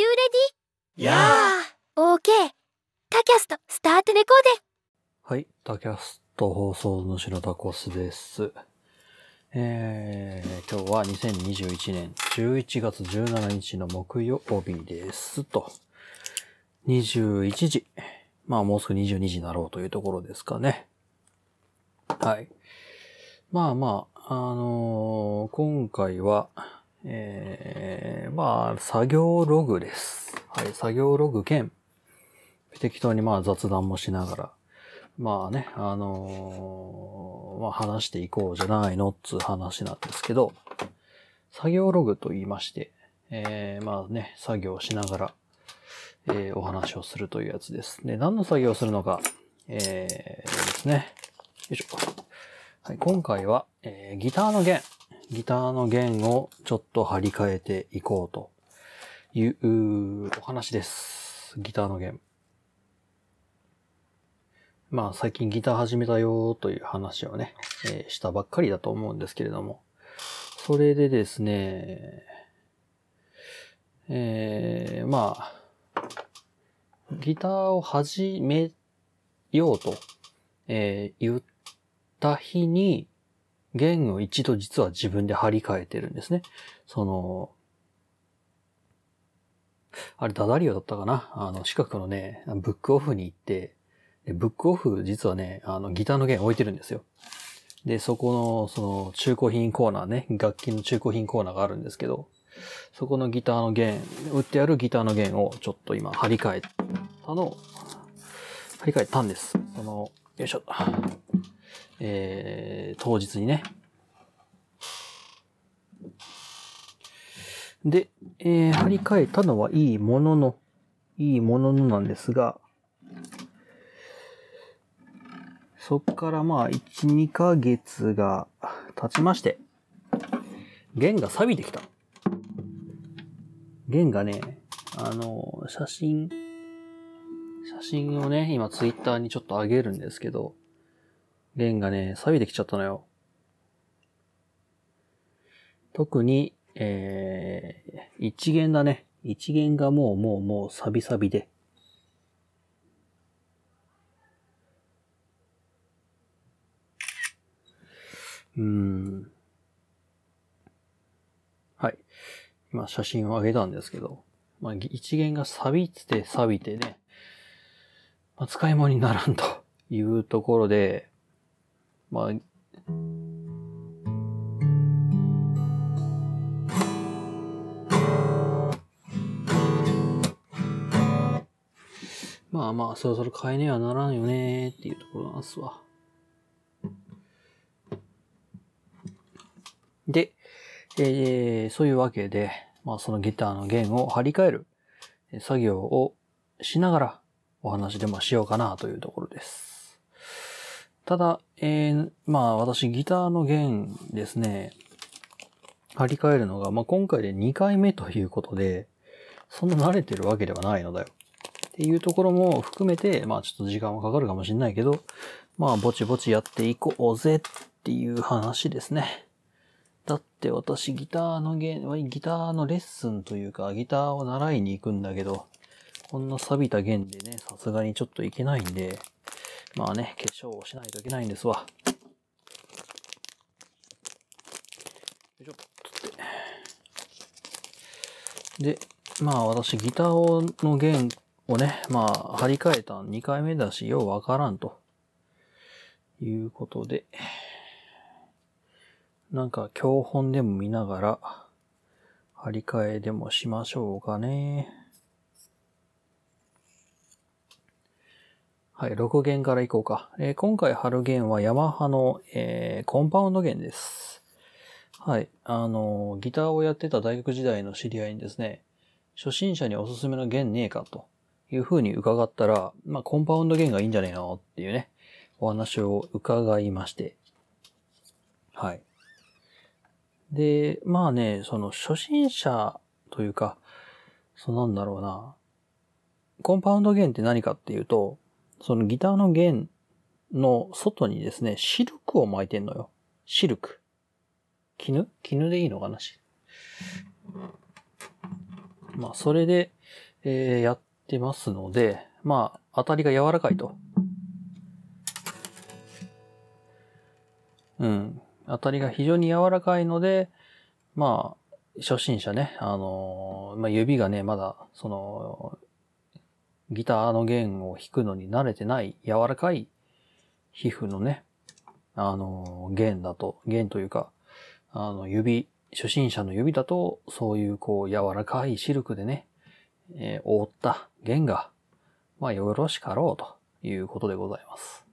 you ready? Yeah !OK! タキャスト、 start recording はい、タキャスト放送主のタコスです。えー、今日は2021年11月17日の木曜日ですと。21時。まあもうすぐ22時になろうというところですかね。はい。まあまあ、あのー今回は、えー、まあ、作業ログです。はい、作業ログ兼、適当にまあ雑談もしながら、まあね、あのーまあ話していこうじゃないのっつう話なんですけど、作業ログと言いまして、えー、まあね、作業しながら、えーお話をするというやつです。で、何の作業をするのか、えー、ですね。よいしょ。はい、今回は、えーギターの弦。ギターの弦をちょっと張り替えていこうというお話です。ギターの弦。まあ最近ギター始めたよという話をね、えーしたばっかりだと思うんですけれども、それでですね、えー、まあ、ギターを始めようと、えー言った日に、弦を一度実は自分で張り替えてるんですね。その、あれ、ダダリオだったかな？あの、近くのね、ブックオフに行って、でブックオフ、実はね、あの、ギターの弦置いてるんですよ。で、そこの、その、中古品コーナーね、楽器の中古品コーナーがあるんですけど、そこのギターの弦、売ってあるギターの弦をちょっと今、張り替えたの、張り替えたんです。その、よいしょ。えー、当日にね。で、えー、張り替えたのはいいものの、いいもののなんですが、そっからまあ、1、2ヶ月が経ちまして、弦が錆びてきた。弦がね、あの、写真、写真をね、今ツイッターにちょっと上げるんですけど、弦がね、錆びてきちゃったのよ。特に、えー、一弦だね。一弦がもうもうもうサビサビで。うん。はい。今写真を上げたんですけど、まあ、一弦が錆びて錆びてね、まあ、使い物にならんというところで、まあ、まあまあ、そろそろ買えねえはならんよねっていうところなんですわ。で、えーそういうわけで、まあそのギターの弦を張り替える作業をしながらお話でもしようかなというところです。ただ、えーまあ私ギターの弦ですね、張り替えるのが、まあ今回で2回目ということで、そんな慣れてるわけではないのだよ。っていうところも含めて、まあちょっと時間はかかるかもしれないけど、まあぼちぼちやっていこうぜっていう話ですね。だって私ギターの弦、ギターのレッスンというかギターを習いに行くんだけど、こんな錆びた弦でね、さすがにちょっといけないんで、まあね、化粧をしないといけないんですわ。よいしょ、つって。で、まあ私ギターをの弦をね、まあ張り替えた2回目だし、ようわからんと。いうことで、なんか教本でも見ながら、張り替えでもしましょうかね。はい、6弦からいこうか。えー今回貼る弦はヤマハの、えーコンパウンド弦です。はい、あのーギターをやってた大学時代の知り合いにですね、初心者におすすめの弦ねえかという風に伺ったら、まあ、コンパウンド弦がいいんじゃねえのっていうね、お話を伺いまして。はい。で、まあね、その初心者というか、そうなんだろうな。コンパウンド弦って何かっていうと、そのギターの弦の外にですね、シルクを巻いてんのよ。シルク。絹？絹でいいのかなし？まあ、それで、えーやってますので、まあ、当たりが柔らかいと。うん。当たりが非常に柔らかいので、まあ、初心者ね、あのーまあ、指がね、まだ、その、ギターの弦を弾くのに慣れてない柔らかい皮膚のね、あの弦だと、弦というか、あの、指、初心者の指だと、そういうこう、柔らかいシルクでね、えー覆った弦が、まあ、よろしかろうということでございます。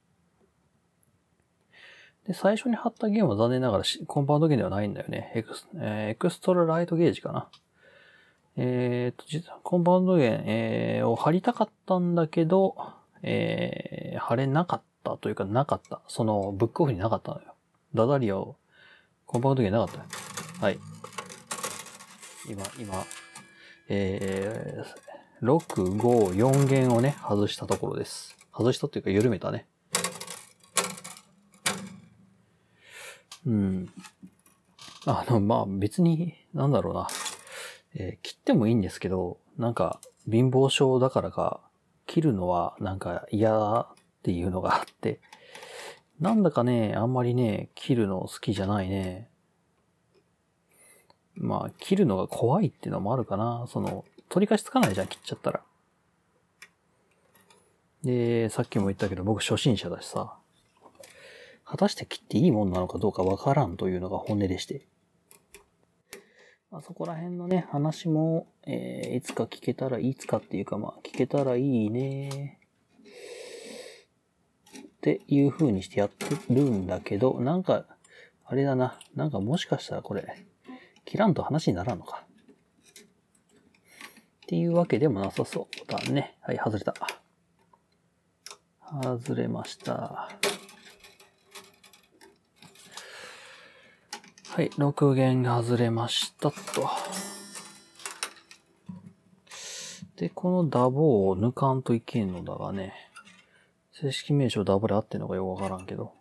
で、最初に貼った弦は残念ながらコンパウンド弦ではないんだよね。エクス,、えーエクストラライトゲージかな。えーと、実はコンパウンド弦、えーを貼りたかったんだけど、えー貼れなかったというかなかった。その、ブックオフになかったのよ。ダダリアを、コンパウンド弦なかった。はい。今、今、えー、6、5、4弦をね、外したところです。外したっていうか緩めたね。うん。あの、まあ別に、なんだろうな。えー切ってもいいんですけど、なんか、貧乏症だからか、切るのはなんか嫌っていうのがあって、なんだかね、あんまりね、切るの好きじゃないね。まあ、切るのが怖いっていうのもあるかな。その、取り返しつかないじゃん、切っちゃったら。で、さっきも言ったけど、僕初心者だしさ、果たして切っていいもんなのかどうかわからんというのが本音でして。まあ、そこら辺のね、話も、えーいつか聞けたら、いつかっていうか、まあ、聞けたらいいね。っていう風にしてやってるんだけど、なんか、あれだな。なんかもしかしたらこれ、切らんと話にならんのか。っていうわけでもなさそうだね。はい、外れた。外れました。はい、6弦が外れましたと。で、このダボを抜かんといけんのだがね。正式名称ダボで合ってんのかよくわからんけど。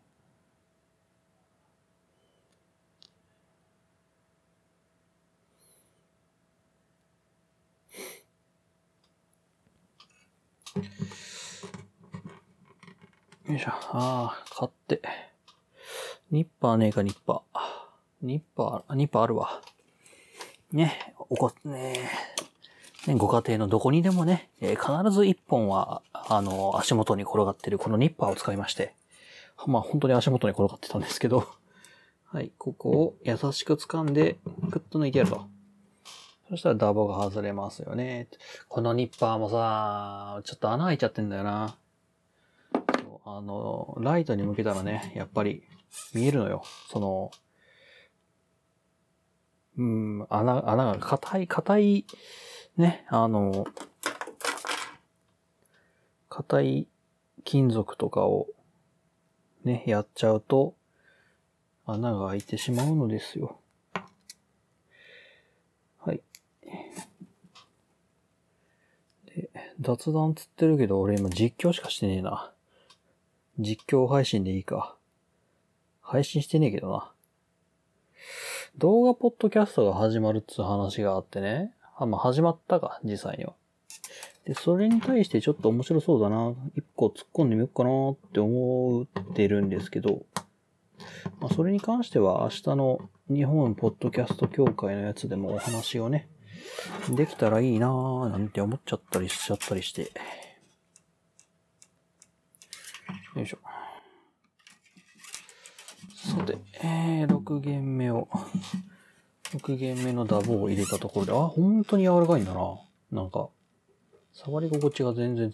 よいしょ。ああ、買って。ニッパーねえか、ニッパー。ニッパー、ニッパーあるわ。ね、おこ、ねね、ご家庭のどこにでもね、えー必ず一本は、あの、足元に転がってるこのニッパーを使いまして。まあ本当に足元に転がってたんですけど。はい、ここを優しく掴んで、クッと抜いてやると。そしたらダボが外れますよね。このニッパーもさ、ちょっと穴開いちゃってんだよな。あの、ライトに向けたらね、やっぱり見えるのよ。その、うん、穴、穴が硬い、硬い、ね、あの、硬い金属とかをね、やっちゃうと穴が開いてしまうのですよ。はい。で、雑談つってるけど俺今実況しかしてねえな。実況配信でいいか。配信してねえけどな。動画ポッドキャストが始まるっつう話があってね。あ、まあ、始まったか、実際には。で、それに対してちょっと面白そうだな。一個突っ込んでみようかなって思ってるんですけど、まあ、それに関しては明日の日本ポッドキャスト協会のやつでもお話をね、できたらいいなぁなんて思っちゃったりしちゃったりして。よいしょ。さて、えー、6弦目を、6弦目のダボを入れたところで、あ、本当に柔らかいんだな。なんか、触り心地が全然、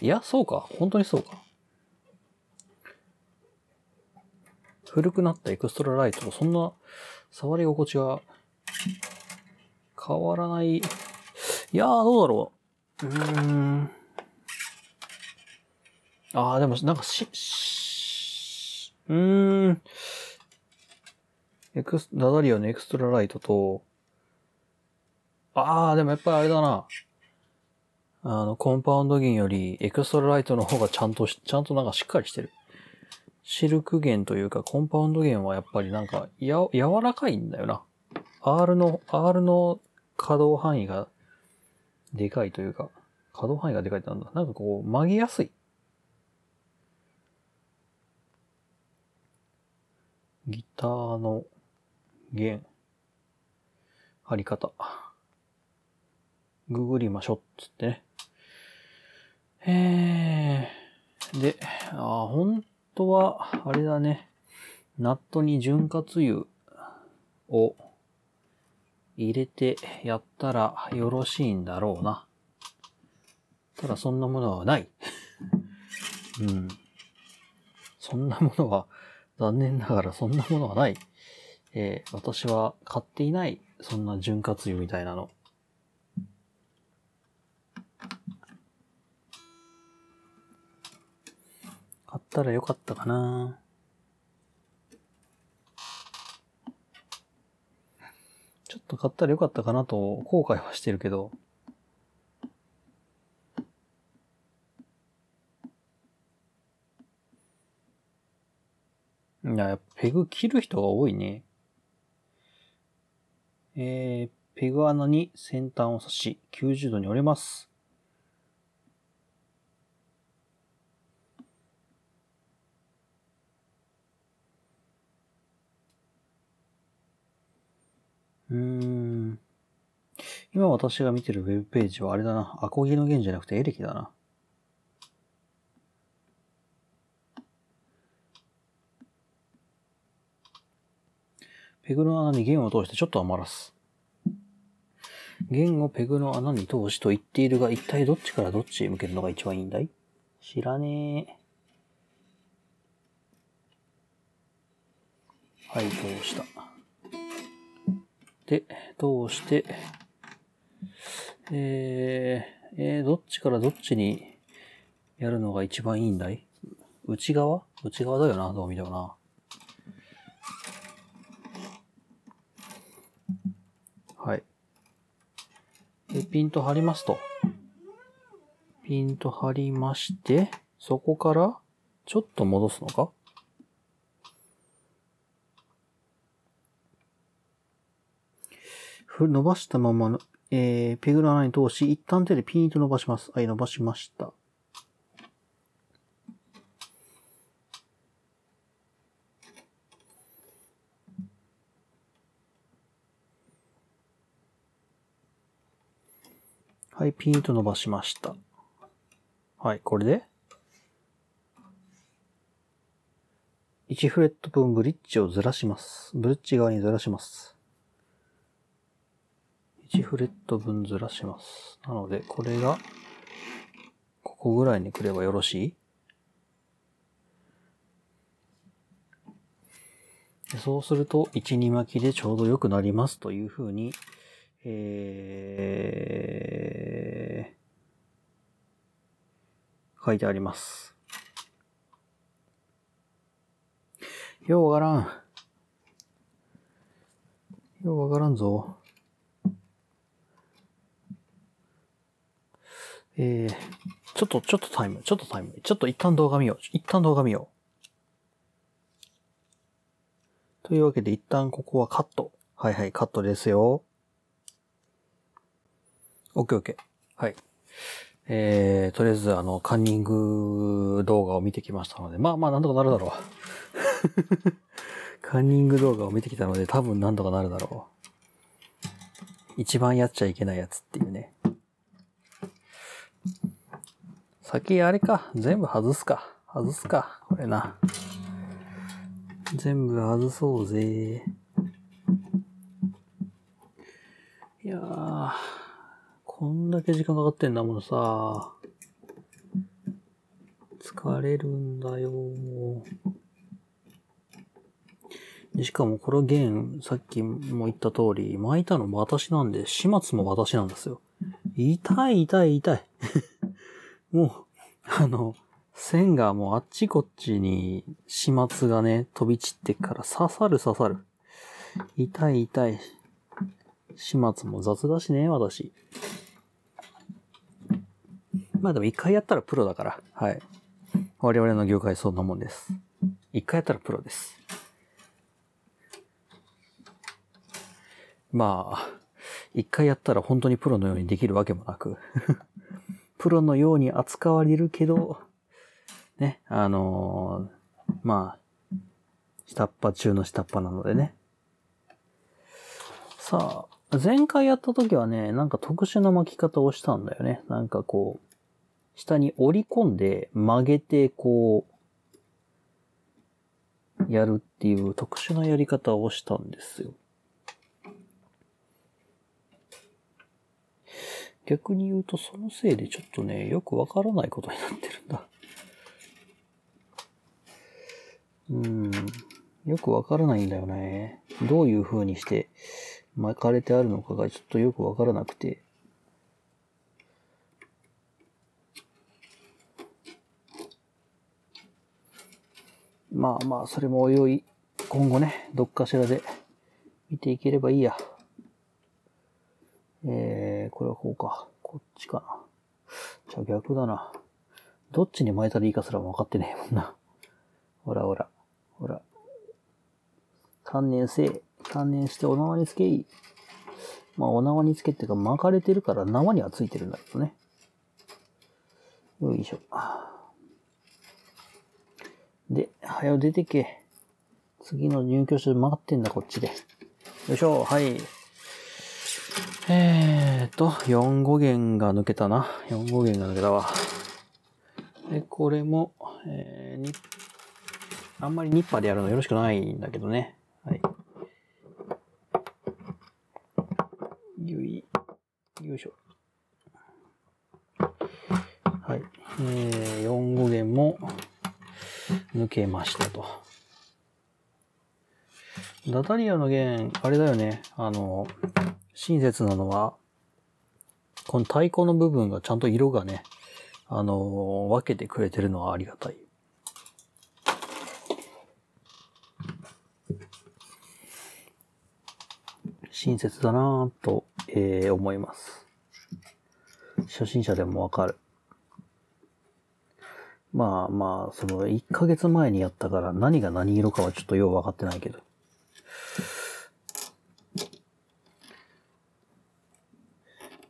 いや、そうか。本当にそうか。古くなったエクストラライトとそんな触り心地が変わらない。いやー、どうだろう。うーん。あー、でもなんかし、しうーん。エクス、ダダリアのエクストラライトと、あー、でもやっぱりあれだな。あの、コンパウンド弦よりエクストラライトの方がちゃんとし、ちゃんとなんかしっかりしてる。シルク弦というか、コンパウンド弦はやっぱりなんか、や、柔らかいんだよな。R の、R の可動範囲がでかいというか、可動範囲がでかいってなんだ。なんかこう、曲げやすい。ギターの弦、張り方。ググりましょっつってね。えー、で、あ、本当は、あれだね。ナットに潤滑油を入れてやったらよろしいんだろうな。ただそんなものはない。うん。そんなものは、残念ながらそんなものはない。えー、私は買っていない。そんな潤滑油みたいなの。買ったらよかったかなちょっと買ったらよかったかなと後悔はしてるけど。いや、ペグ切る人が多いね。えー、ペグ穴に先端を刺し、90度に折れます。うん。今私が見てるウェブページはあれだな。アコギの弦じゃなくてエレキだな。ペグの穴に弦を通してちょっと余らす。弦をペグの穴に通しと言っているが、一体どっちからどっちへ向けるのが一番いいんだい？知らねえ。はい、通した。で、通して、えー、えー、どっちからどっちにやるのが一番いいんだい？内側？内側だよな、どう見てもな。はい。で、ピント張りますと。ピント張りまして、そこからちょっと戻すのか？伸ばしたままの、えー、ペグの穴に通し、一旦手でピーンと伸ばします。はい、伸ばしました。はい、ピーンと伸ばしました。はい、これで？1フレット分ブリッジをずらします。ブリッジ側にずらします。1フレット分ずらします。なので、これが、ここぐらいに来ればよろしい？そうすると、1、2巻きでちょうど良くなりますというふうに、えー、書いてあります。ようわからん。ようわからんぞ。えー、ちょっと、ちょっとタイム、ちょっとタイム。ちょっと一旦動画見よう。一旦動画見よう。というわけで一旦ここはカット。はいはい、カットですよ。オッケーオッケー。はい。えー、とりあえずあの、カンニング動画を見てきましたので、まあまあなんとかなるだろう。カンニング動画を見てきたので多分なんとかなるだろう。一番やっちゃいけないやつっていうね。先あれか。全部外すか。外すか。これな。全部外そうぜ。いやー、こんだけ時間かかってんだもんさ。疲れるんだよ。しかもこの弦、さっきも言った通り、巻いたの私なんで、始末も私なんですよ。痛い痛い痛い。もう、あの、線がもうあっちこっちに始末がね、飛び散ってから刺さる刺さる。痛い痛い。始末も雑だしね、私。まあでも一回やったらプロだから。はい。我々の業界そんなもんです。一回やったらプロです。まあ、一回やったら本当にプロのようにできるわけもなく、プロのように扱われるけど、ね、あのーまあ、下っ端中の下っ端なのでね。さあ、前回やった時はね、なんか特殊な巻き方をしたんだよね。なんかこう、下に折り込んで曲げてこう、やるっていう特殊なやり方をしたんですよ。逆に言うとそのせいでちょっとね、よくわからないことになってるんだ。うん。よくわからないんだよね。どういう風にして巻かれてあるのかがちょっとよくわからなくて。まあまあ、それもおいおい、今後ね、どっかしらで見ていければいいや。えー、これはこうか。こっちかな。じゃあ逆だな。どっちに巻いたらいいかすら分かってねえもんな。ほらほら。ほら。観念せえ。観念してお縄につけい。まあ、お縄につけっていうか巻かれてるから縄にはついてるんだけどね。よいしょ。で、はよ出てけ。次の入居者待ってんだ、こっちで。よいしょ、はい。えーと、4語源が抜けたな。4語源が抜けたわ。で、これも、えー、に、あんまりニッパーでやるのよろしくないんだけどね。はい。よい、よいしょ。はい。えー、4語源も抜けましたと。ダタリアの弦、あれだよね。あの、親切なのは、この太鼓の部分がちゃんと色がね、あの分けてくれてるのはありがたい。親切だなぁと、えー、思います。初心者でもわかる。まあまあ、その1ヶ月前にやったから何が何色かはちょっとよう分かってないけど。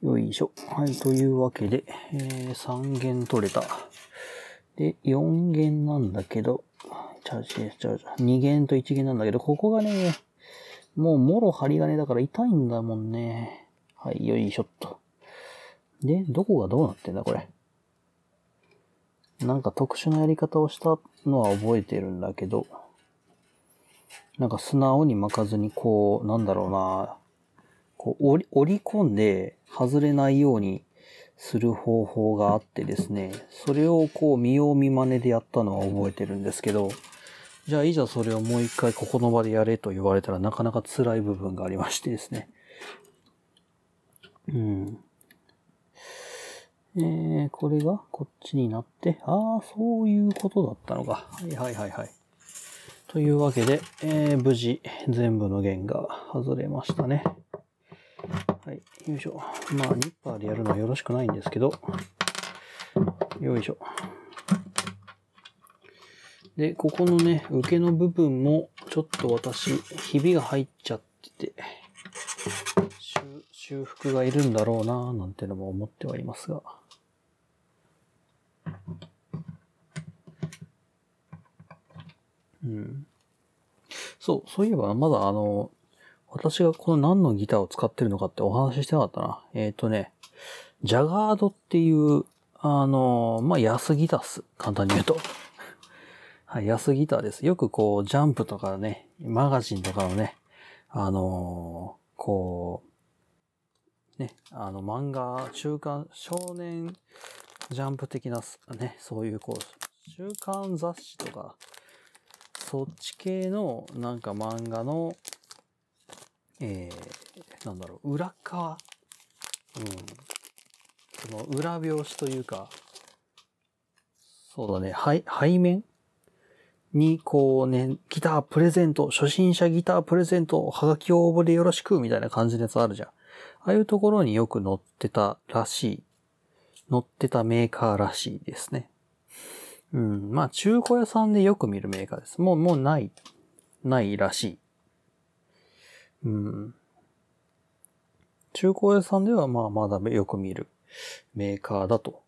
よいしょ。はい、というわけで、えー、3弦取れた。で、4弦なんだけど、ちゃうちゃうちゃうちゃう。2弦と1弦なんだけど、ここがね、もうもろ針金だから痛いんだもんね。はい、よいしょっと。で、どこがどうなってんだ、これ。なんか特殊なやり方をしたのは覚えてるんだけど、なんか素直に巻かずにこう、なんだろうな、こう折り折り込んで外れないようにする方法があってですね、それをこう見よう見真似でやったのは覚えてるんですけど、じゃあいざそれをもう一回ここの場でやれと言われたらなかなか辛い部分がありましてですね。うん。えー、これがこっちになって、ああ、そういうことだったのか。はいはいはいはい。というわけで、えー、無事全部の弦が外れましたね。はい、よいしょ。まあ、ニッパーでやるのはよろしくないんですけど、よいしょ。で、ここのね、受けの部分も、ちょっと私、ひびが入っちゃってて、修復がいるんだろうななんてのも思ってはいますが。うん。そう、そういえば、まだあの、私がこの何のギターを使ってるのかってお話ししてなかったな。えっ、ー、とね、ジャガードっていう、あの、まあ、安ギターっす。簡単に言うと。はい、安ギターです。よくこう、ジャンプとかね、マガジンとかのね、あのー、こう、ね、あの、漫画、週刊、少年ジャンプ的な、ね、そういうこう、週刊雑誌とか、そっち系のなんか漫画の、えー、なんだろう、裏側、うん、その裏表紙というか、そうだね、背背面に、こうね、ギタープレゼント、初心者ギタープレゼント、はがき応募でよろしく、みたいな感じのやつあるじゃん。ああいうところによく載ってたらしい。載ってたメーカーらしいですね。うん。まあ、中古屋さんでよく見るメーカーです。もう、もうない、ないらしい。うん。中古屋さんではまあまだよく見るメーカーだと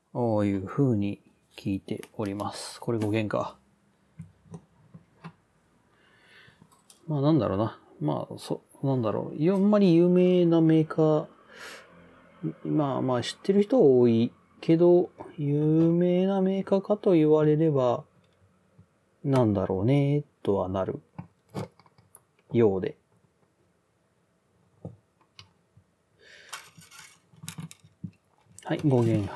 いうふうに聞いております。これ語源か。まあなんだろうな。まあ、そ、なんだろう。あんまり有名なメーカー、まあまあ知ってる人多いけど、有名なメーカーかと言われれば、なんだろうね、とはなるようで。はい、語源。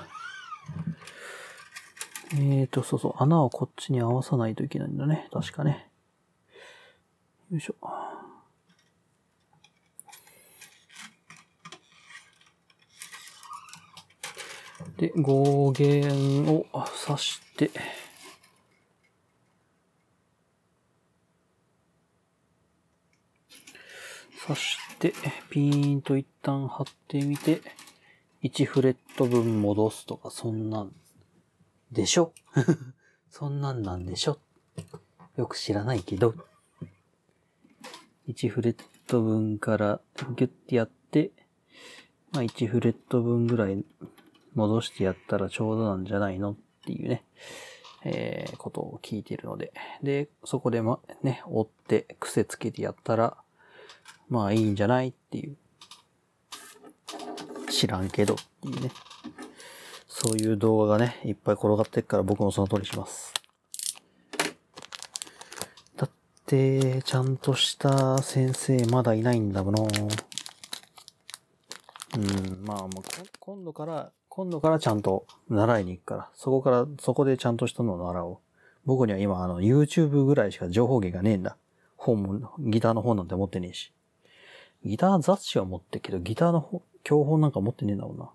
えーと、そうそう、穴をこっちに合わさないといけないんだね。確かね。よいしょ。で、語源を刺して、刺して、ピーンと一旦貼ってみて、1フレット分戻すとか、そんなん、でしょ？そんなんなんでしょ？よく知らないけど、1フレット分からギュッてやって、まあ1フレット分ぐらい戻してやったらちょうどなんじゃないのっていうね、えー、ことを聞いているので。で、そこでま、ね、折って癖つけてやったら、まあいいんじゃないっていう。知らんけどっていうね。そういう動画がね、いっぱい転がってっから僕もその通りします。だって、ちゃんとした先生まだいないんだもの。うん、まあ、まあ、こ今度から、今度からちゃんと習いに行くから、そこから、そこでちゃんとしたのを習おう。僕には今、あの、YouTube ぐらいしか情報源がねえんだ。本も、ギターの本なんて持ってねえし。ギター雑誌は持ってけど、ギターの本教本なんか持ってねえんだもんな。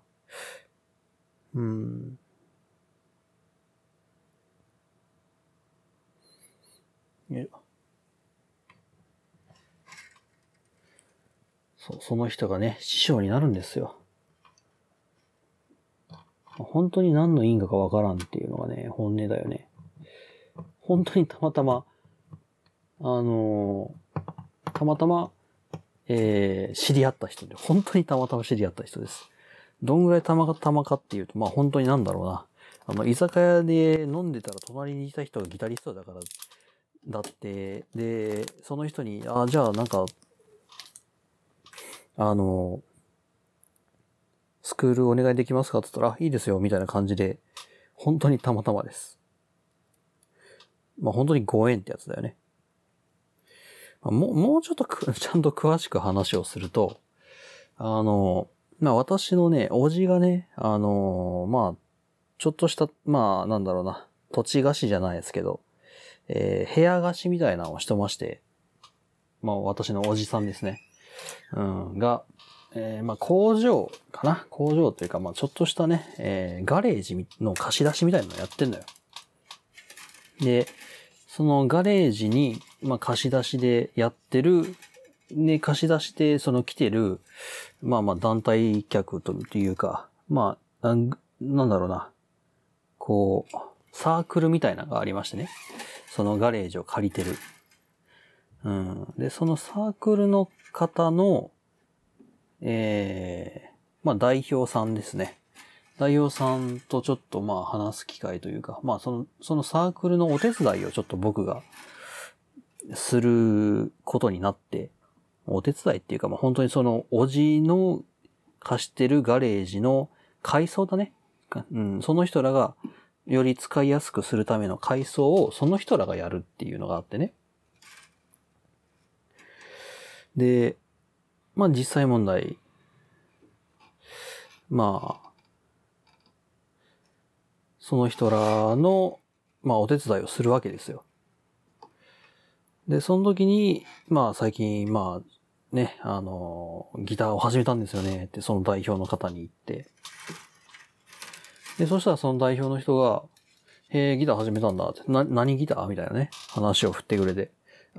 うーん。いそう、その人がね、師匠になるんですよ。本当に何の因果かわからんっていうのがね、本音だよね。本当にたまたま、あのーたまたま、えー、知り合った人で、本当にたまたま知り合った人です。どんぐらいたまたまかっていうと、まあ本当になんだろうな。あの、居酒屋で飲んでたら隣にいた人がギタリストだから、だって、で、その人に、あ、じゃあなんか、あの、スクールお願いできますか？って言ったら、いいですよ、みたいな感じで、本当にたまたまです。まあ本当にご縁ってやつだよね。まあもう、もうちょっとく ちゃんと詳しく話をすると、あの、まあ私のね、おじがね、あの、まあ、ちょっとした、まあなんだろうな、土地貸しじゃないですけど、えー部屋貸しみたいなのをしてまして、まあ私のおじさんですね。うん、が、えーまあ工場かな？工場というか、まあちょっとしたね、えーガレージの貸し出しみたいなのやってんだよ。で、そのガレージに、まあ貸し出しでやってる、で、貸し出しでその来てる、まあまあ団体客というか、まあ、なんだろうな、こう、サークルみたいなのがありましてね。そのガレージを借りてる。うん。で、そのサークルの方の、ええまあ代表さんですね。代表さんとちょっとまあ話す機会というか、まあその、そのサークルのお手伝いをちょっと僕がすることになって、お手伝いっていうかまあ本当にそのおじの貸してるガレージの改装だね。うん、その人らがより使いやすくするための改装をその人らがやるっていうのがあってね。で、まあ実際問題、まあ、その人らの、まあお手伝いをするわけですよ。で、その時に、まあ最近、まあ、ね、あの、ギターを始めたんですよねって、その代表の方に言って。で、そしたらその代表の人が、へえ、ギター始めたんだって、な、何ギター？みたいなね、話を振ってくれて。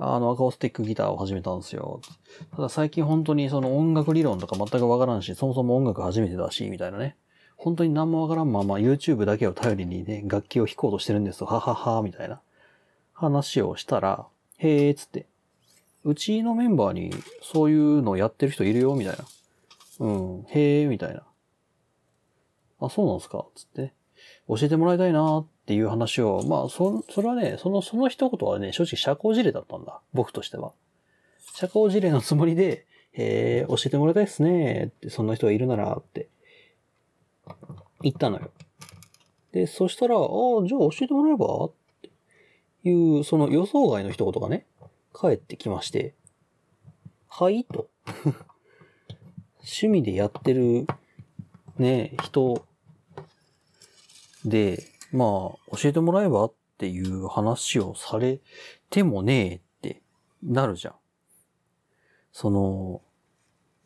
あの、アコースティックギターを始めたんですよ。ただ最近本当にその音楽理論とか全くわからんし、そもそも音楽初めてだし、みたいなね。本当に何もわからんまま YouTube だけを頼りにね、楽器を弾こうとしてるんですよ。ははは、みたいな話をしたら、へーっつって、うちのメンバーにそういうのやってる人いるよ、みたいな。うん、へえ、みたいな。あ、そうなんすか？つってね。教えてもらいたいなっっていう話を、まあ、そ、それはね、その、その一言はね、正直社交辞令だったんだ。僕としては。社交辞令のつもりで、へえ、教えてもらいたいっすねって、そんな人がいるならって、言ったのよ。で、そしたら、ああ、じゃあ教えてもらえば？っていう、その予想外の一言がね、返ってきまして、はいと。趣味でやってる、ね、人で、まあ、教えてもらえばっていう話をされてもねえってなるじゃん。その、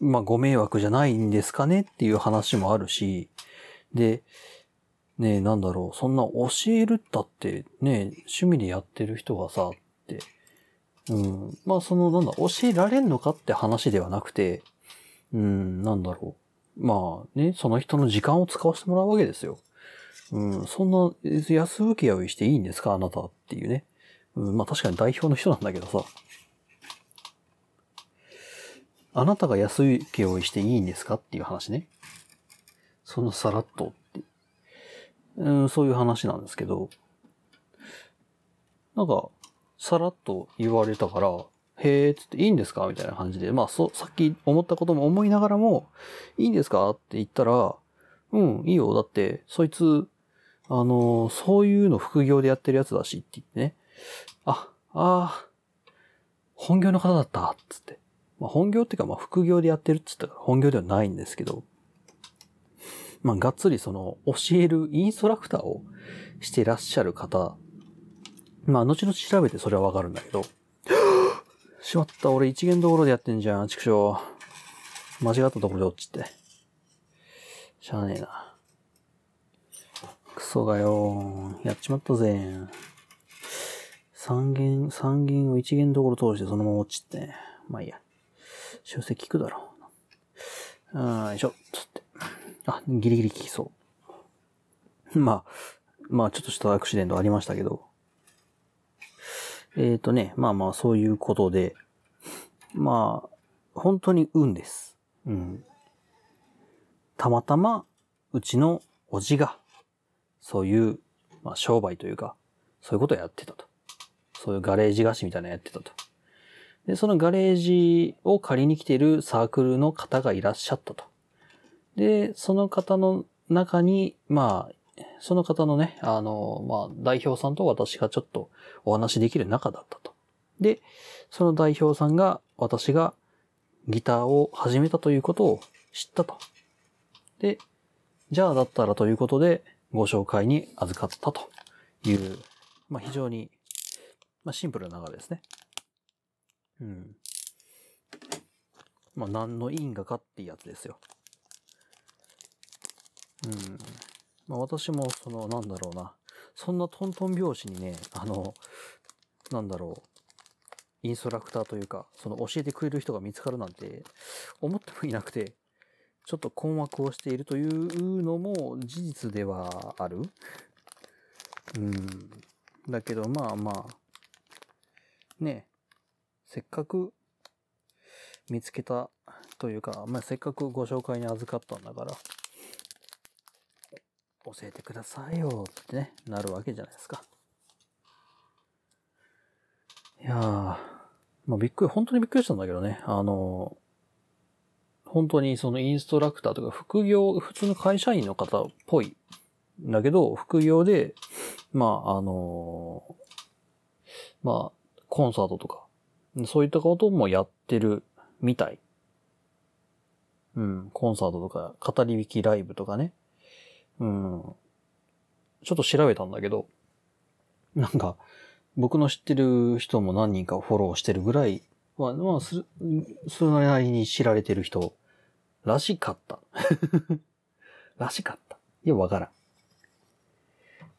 まあ、ご迷惑じゃないんですかねっていう話もあるし、で、ねえ、なんだろう、そんな教えるったって、ねえ、趣味でやってる人がさ、って、うん、まあその、なんだ、教えられんのかって話ではなくて、うん、なんだろう。まあね、その人の時間を使わせてもらうわけですよ。うん、そんな安請け負いしていいんですか？あなたっていうね。うん、まあ確かに代表の人なんだけどさ。あなたが安請け負いしていいんですか？っていう話ね。そのさらっとって。うん、そういう話なんですけど。なんか、さらっと言われたから、へーっつっていいんですか？みたいな感じで。まあ、そ、さっき思ったことも思いながらも、いいんですか？って言ったら、うん、いいよ。だって、そいつ、あの、そういうの副業でやってるやつだしって言ってね。あ、ああ、本業の方だった、つって。まあ、本業っていうか、まあ、副業でやってるっつったから、本業ではないんですけど、まあ、がっつりその、教えるインストラクターをしてらっしゃる方、まあ、後々調べてそれはわかるんだけど、しまった、俺一元道路でやってんじゃん、畜生。間違ったところで落ちて。しゃあねえな。クソがよやっちまったぜ。三元、三元を一元道路通してそのまま落ちて。まあいいや。修正効くだろう。あーよいしょ、つって。あ、ギリギリ効きそう。まあ、まあちょっとしたアクシデントありましたけど。えっ、ー、とね、まあまあそういうことで、まあ、本当に運です。うん。たまたま、うちのおじが、そういう、まあ商売というか、そういうことをやってたと。そういうガレージ菓子みたいなのやってたと。で、そのガレージを借りに来ているサークルの方がいらっしゃったと。で、その方の中に、まあ、その方のね、あの、まあ、代表さんと私がちょっとお話しできる仲だったと。で、その代表さんが私がギターを始めたということを知ったと。で、じゃあだったらということでご紹介に預かったという、まあ、非常に、まあ、シンプルな流れですね。うん。まあ、何の因果かっていうやつですよ。うん。まあ、私も、その、なんだろうな。そんなトントン拍子にね、あの、なんだろう。インストラクターというか、その教えてくれる人が見つかるなんて思ってもいなくて、ちょっと困惑をしているというのも事実ではある。うん。だけど、まあまあ、ね、せっかく見つけたというか、まあせっかくご紹介に預かったんだから、教えてくださいよってね、なるわけじゃないですか。いやー、まあびっくり、本当にびっくりしたんだけどね、あの、本当にそのインストラクターとか副業、普通の会社員の方っぽいんだけど、副業で、まああの、まあコンサートとか、そういったこともやってるみたい。うん、コンサートとか、語り引きライブとかね。うん。ちょっと調べたんだけど、なんか、僕の知ってる人も何人かフォローしてるぐらい、まあ、まあ、す、それなりに知られてる人、らしかった。らしかった。いや、わからん。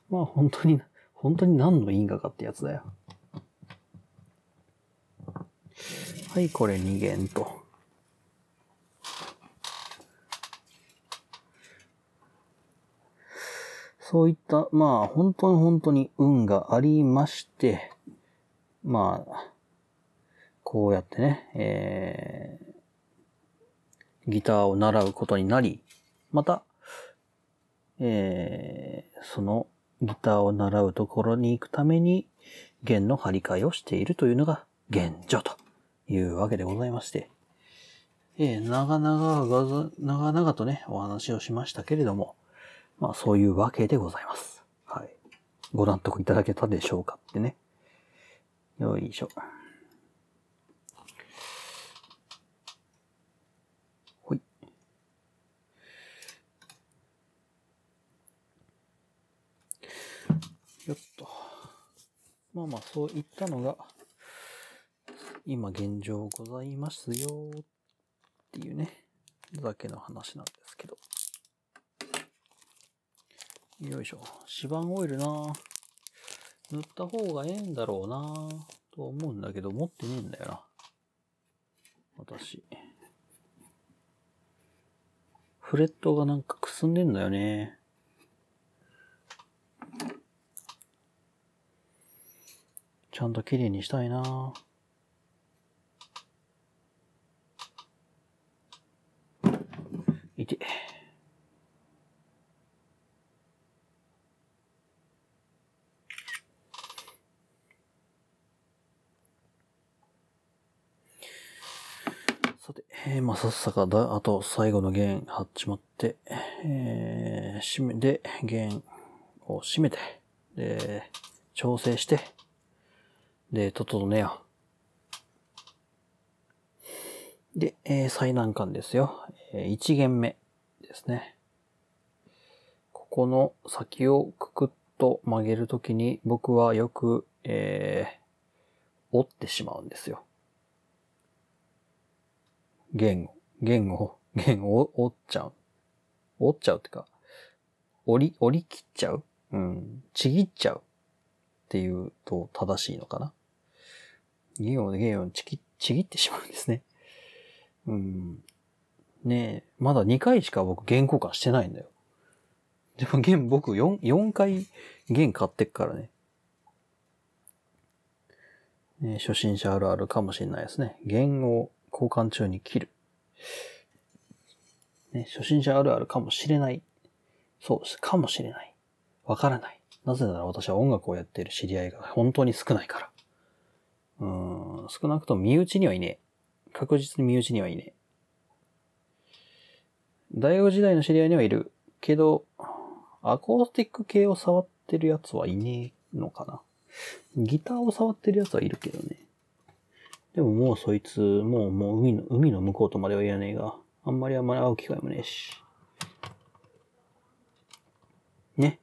まあ、本当に、本当に何の因果かってやつだよ。はい、これ2元と。そういった、まあ、本当に本当に運がありまして、まあ、こうやってね、えギターを習うことになり、また、えー、そのギターを習うところに行くために弦の張り替えをしているというのが現状というわけでございまして、えー、長々、長々とね、お話をしましたけれども、まあそういうわけでございます。はい。ご納得いただけたでしょうかってね。よいしょ。よっと。まあまあ、そういったのが、今現状ございますよっていうね、だけの話なんですけど。よいしょ。指板オイルな塗った方がええんだろうなと思うんだけど、持ってねえんだよな。私。フレットがなんかくすんでんだよね。ちゃんと綺麗にしたいないて。さて、えー、まあ、さっさかだ、あと最後の弦張っちまって、えー、締め、で、弦を締めて、で、調整して、で、整えよう。で、えー、最難関ですよ。えー、1弦目ですね。ここの先をくくっと曲げるときに僕はよく、えー、折ってしまうんですよ。弦を、弦を、弦を折っちゃう。折っちゃうってか、折り、折り切っちゃう？うん。ちぎっちゃう。っていうと正しいのかな。弦を、弦をちぎ、ちぎってしまうんですね。うん。ねえ、まだ2回しか僕弦交換してないんだよ。でも弦僕4、4回弦買ってっからね。ね初心者あるあるかもしれないですね。弦を交換中に切る。ね、初心者あるあるかもしれない。そうです。かもしれない。わからない。なぜなら私は音楽をやっている知り合いが本当に少ないから。うん、少なくとも身内にはいねえ。確実に身内にはいねえ。大学時代の知り合いにはいる。けど、アコースティック系を触ってるやつはいねえのかな。ギターを触ってるやつはいるけどね。でももうそいつ、もう、もう海の、海の向こうとまでは言わねえが、あんまりあんまり会う機会もねえし。ね。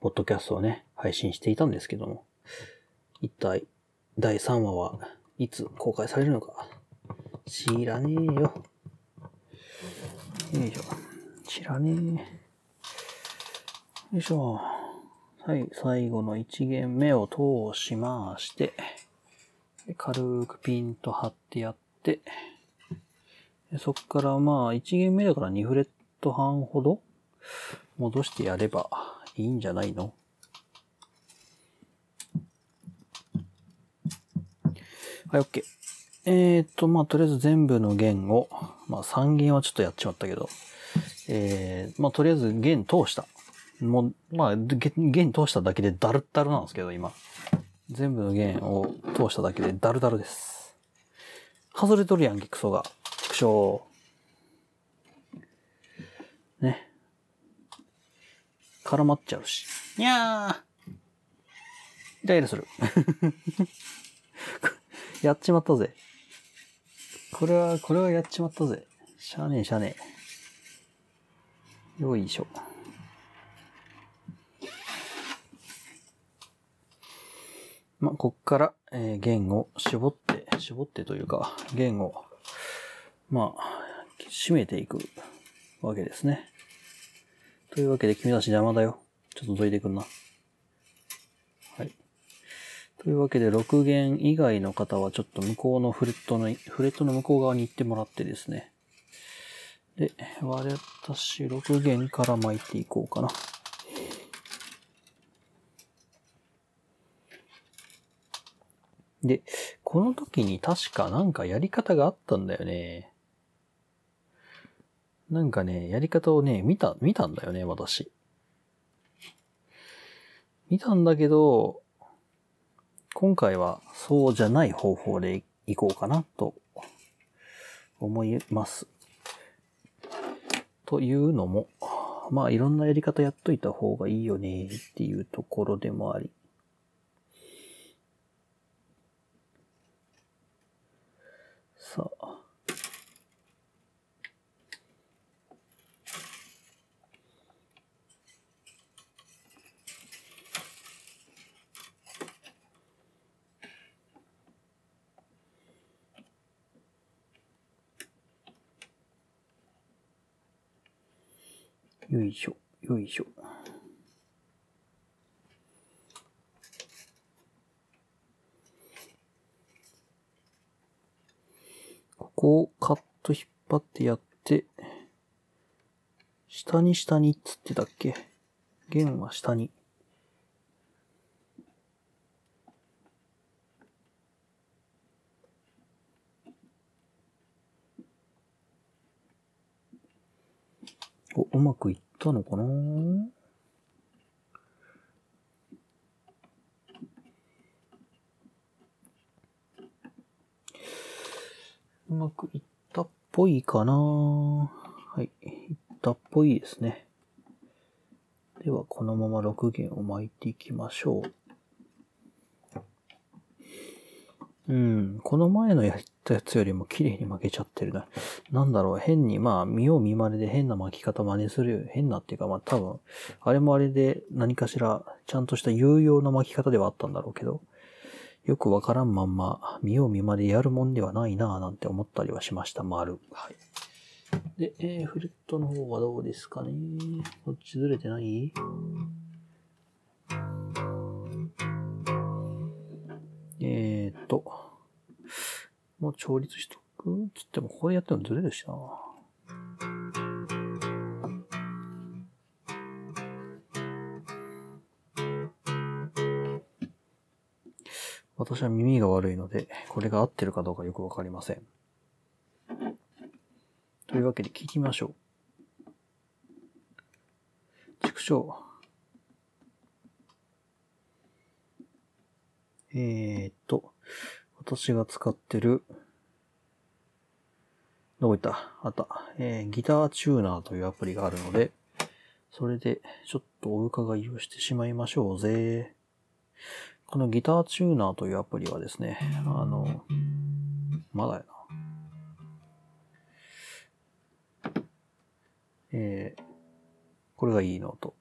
ポッドキャストをね、配信していたんですけども、一体、第3話はいつ公開されるのか、知らねえよ。よいしょ。知らねえ。よいしょ。はい、最後の1弦目を通しまして、軽くピンと張ってやって、そっからまあ1弦目だから2フレット半ほど戻してやればいいんじゃないの？はい、OK。えーと、まあ、とりあえず全部の弦を、まあ、3弦はちょっとやっちまったけど、えー、まあ、とりあえず弦通した。もう、まあ、弦弦通しただけでダルッダルなんですけど、今。全部の弦を通しただけでダルダルです。外れとるやんけ、クソが。畜生。ね。絡まっちゃうし。にゃーイライラする。やっちまったぜ。これは、これはやっちまったぜ。しゃあねえしゃあねえ。よいしょ。まあ、こっから、えー弦を絞って、絞ってというか、弦を、まあ、締めていくわけですね。というわけで、君たち邪魔だよ。ちょっとどいてくんな。というわけで、6弦以外の方はちょっと向こうのフレットの、フレットの向こう側に行ってもらってですね。で、私、6弦から巻いていこうかな。で、この時に確かなんかやり方があったんだよね。なんかね、やり方をね、見た、見たんだよね、私。見たんだけど、今回はそうじゃない方法でいこうかなと思います。というのも、まあいろんなやり方やっといた方がいいよねっていうところでもあり。さあ。よいしょ、よいしょ。ここをカット引っ張ってやって、下に下にっつってたっけ？弦は下に。お、うまくいったのかな？うまくいったっぽいかなはい。いったっぽいですね。では、このまま6弦を巻いていきましょう。うん、この前のやりったやつよりも綺麗に巻けちゃってるな。なんだろう、変に、まあ、見よう見まねで変な巻き方真似するよ。変なっていうか、まあ多分、あれもあれで何かしら、ちゃんとした有用な巻き方ではあったんだろうけど、よくわからんまんま、見よう見まねでやるもんではないなぁなんて思ったりはしました、丸。はい。で、えー、フレットの方はどうですかねこっちずれてない？えーっと、もう調律しとく？つっても、これやってもずれるしな。私は耳が悪いので、これが合ってるかどうかよくわかりません。というわけで聞いてみましょう。畜生。えーっと、私が使ってる、どこ行った？あった。えー、ギターチューナーというアプリがあるので、それでちょっとお伺いをしてしまいましょうぜ。このギターチューナーというアプリはですね、あの、まだやな。えー、これがいいのと。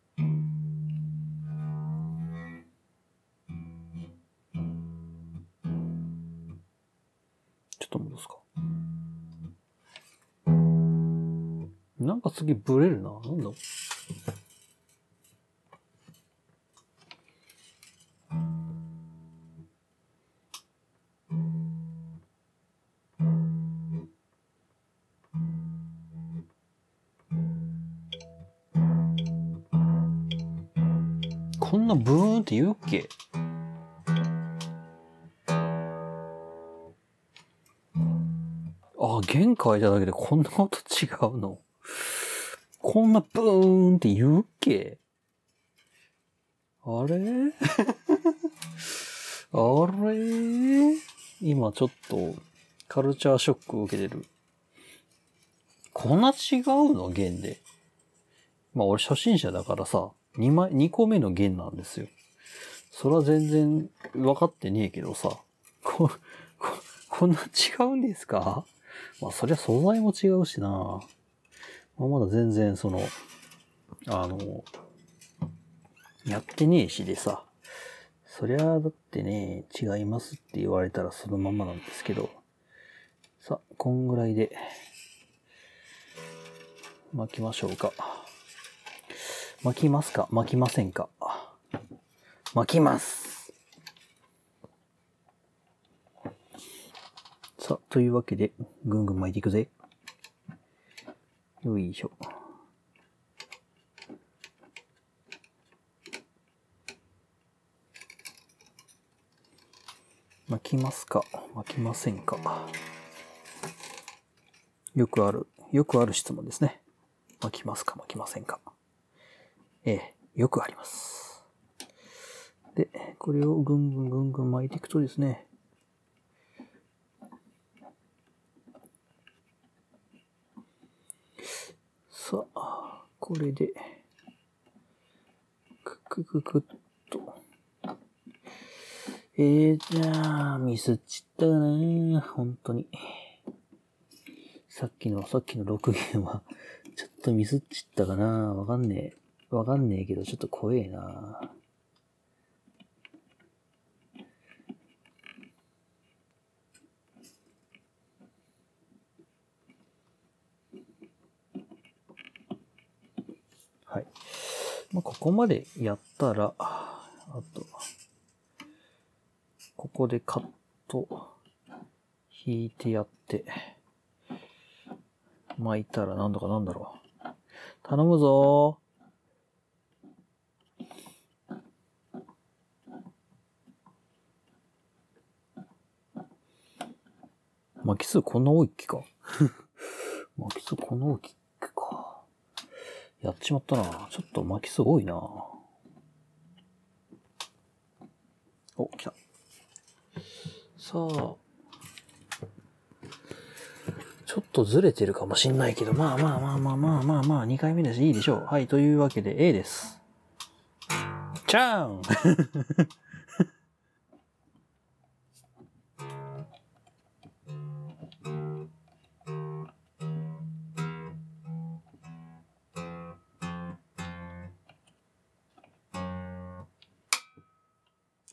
ちょっと戻すか。なんか次ブレるな。なんだ？こんなブーンって言うっけ？あ、弦変えただけでこんな音違うの？こんなブーンって言うっけ？あれ？あれ？今ちょっとカルチャーショックを受けてる。こんな違うの？弦で。まあ俺初心者だからさ、2枚、2個目の弦なんですよ。それは全然分かってねえけどさ、こ、こ、こんな違うんですか？まあそりゃ素材も違うしな。まあ、まだ全然その、あの、やってねえしでさ、そりゃだってね、違いますって言われたらそのままなんですけど、さ、こんぐらいで。巻きましょうか。巻きますか？巻きませんか？巻きます。さあ、というわけで、ぐんぐん巻いていくぜ。よいしょ。巻きますか巻きませんかよくある、よくある質問ですね。巻きますか巻きませんかええ、よくあります。で、これをぐんぐんぐんぐん巻いていくとですね、さあ、これで、くくくくっと。えー、じゃあ、ミスっちったかな本当に。さっきの、さっきの6弦は、ちょっとミスっちったかなわかんねえ。わかんねえけど、ちょっと怖えなまあ、ここまでやったら、あと、ここでカット、引いてやって、巻いたらなんだかなんだろう。頼むぞ巻き数こんな多いっけか？巻き数こんな多い。やっちまったな。ちょっと巻きすごいな。お、来た。さあ。ちょっとずれてるかもしんないけど、まあまあまあまあまあまあまあ、2回目だし。いいでしょう。はい、というわけで A です。チャーン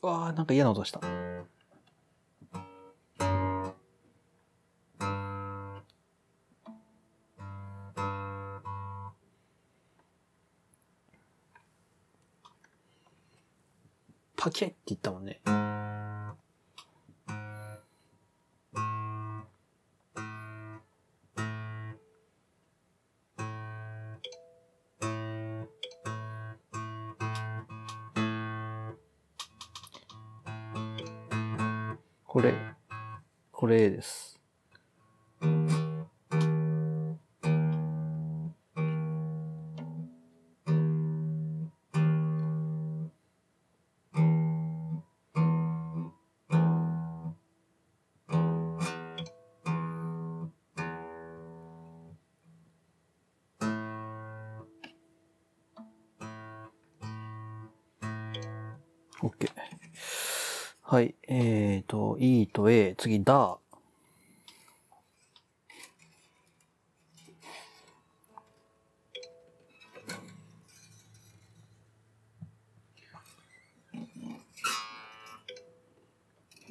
わあ、なんか嫌な音した。パキンって言ったもんね。これ A です。OK。はい。えーと、E と A、次、ダ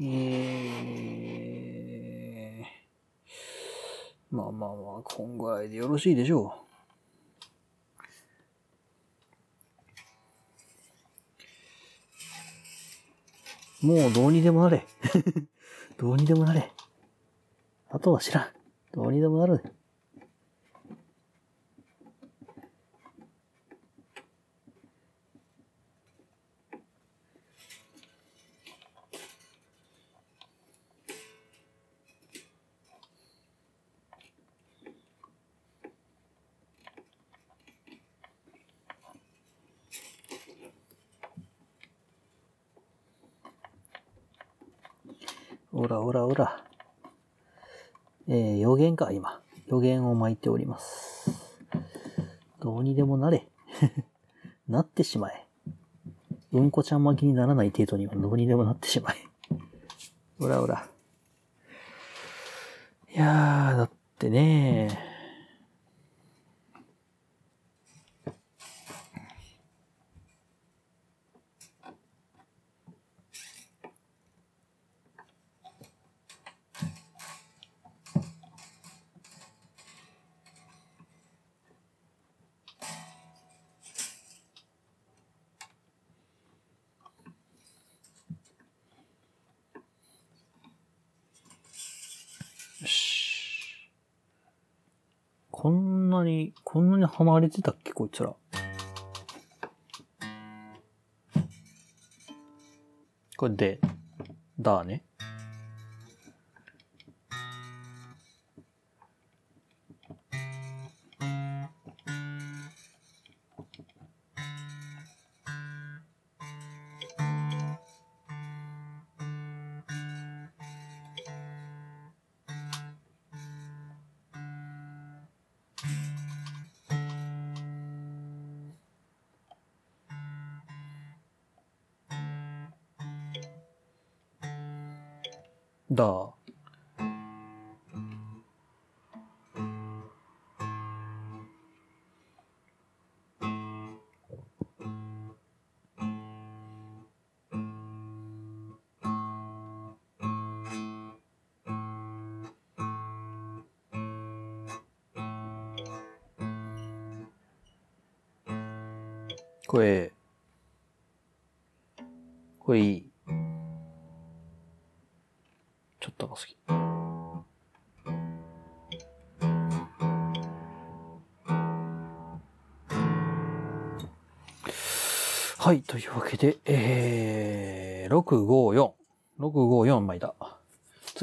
えー、まあまあまあ、こんぐらいでよろしいでしょう。もうどうにでもなれ。どうにでもなれ。あとは知らん。どうにでもなる。おらおらおら。えー、予言か、今。予言を巻いております。どうにでもなれ。なってしまえ。うんこちゃん巻きにならない程度にはどうにでもなってしまえ。ほらほら。いやー、だってねこんなに、こんなに離れてたっけ、こいつら。これで、だね。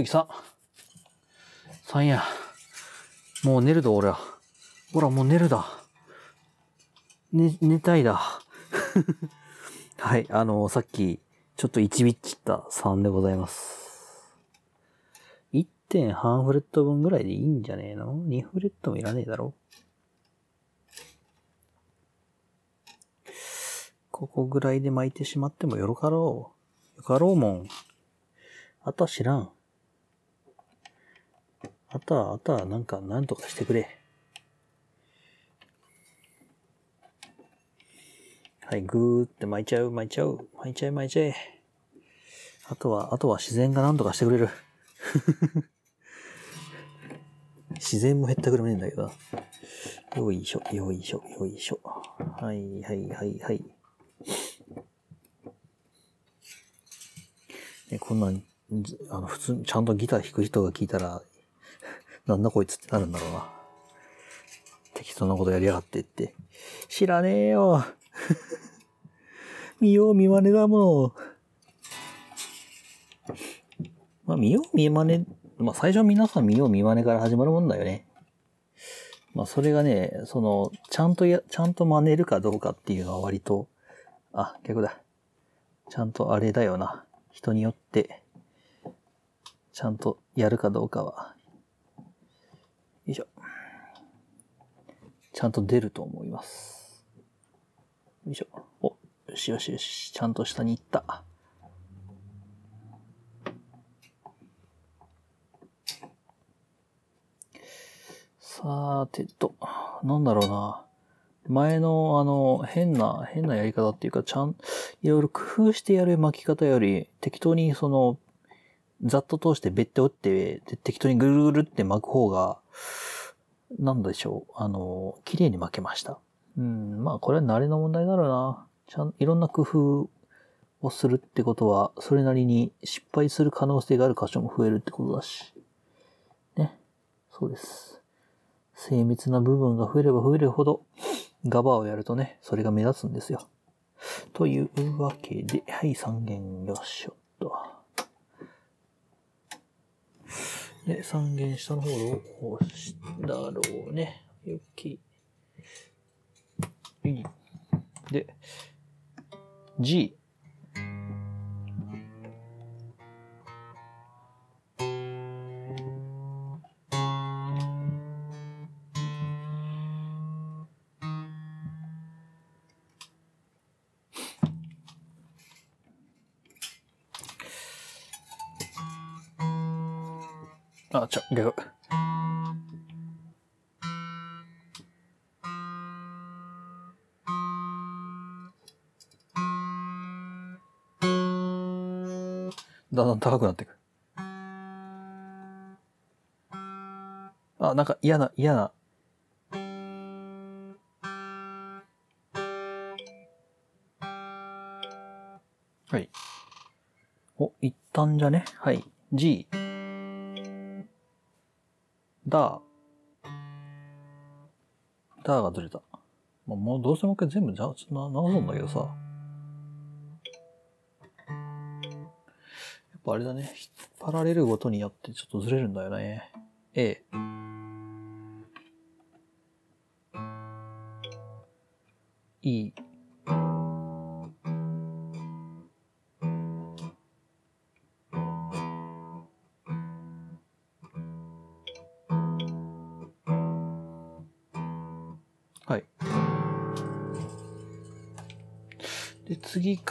次3。3や。もう寝るぞ、俺は。ほら、もう寝るだ。寝、寝たいだ。はい、あの、さっき、ちょっと1ビッチった3でございます。1点半フレット分ぐらいでいいんじゃねえの ?2 フレットもいらねえだろここぐらいで巻いてしまってもよろかろう。よかろうもん。あとは知らん。あとは、あとはなんか、なんとかしてくれ。はい、ぐーって巻いちゃう、巻いちゃう、巻いちゃえ、巻いちゃえ。あとは、あとは自然がなんとかしてくれる。自然も減ったくれもねえんだけどな。よいしょ、よいしょ、よいしょ。はい、はい、はい、はい。ね、こんなん、あの、普通ちゃんとギター弾く人が聞いたら、なんだこいつってなるんだろうな。適当なことやりやがってって。知らねえよ。見よう見まねだもの。まあ、見よう見まね、まあ、最初は皆さん見よう見まねから始まるもんだよね。まあ、それがね、その、ちゃんとや、ちゃんと真似るかどうかっていうのは割と、あ、逆だ。ちゃんとあれだよな。人によって、ちゃんとやるかどうかは、よいしょ。ちゃんと出ると思います。よいしょ。お、よしよしよし。ちゃんと下に行った。さーてと、なんだろうな。前の、あの、変な、変なやり方っていうか、ちゃん、いろいろ工夫してやる巻き方より、適当にその、ざっと通してべって折って、適当にぐるぐるって巻く方が、なんでしょう、あの、綺麗に巻けました。うん、まあこれは慣れの問題だろうな。ちゃん、いろんな工夫をするってことは、それなりに失敗する可能性がある箇所も増えるってことだし。ね。そうです。精密な部分が増えれば増えるほど、ガバをやるとね、それが目立つんですよ。というわけで、はい、三弦よっしょっと。で、三弦下の方を押しだろうね。よき。いで、G。だんだん高くなっていく。あ、なんか嫌な、嫌な。はい。お、一旦じゃね？はい。G。だ。だがずれた。まあ、もうどうせもう一回全部じゃ、ちょっとな直すんだけどさ。やっぱあれだね。引っ張られるごとによってちょっとずれるんだよね。A。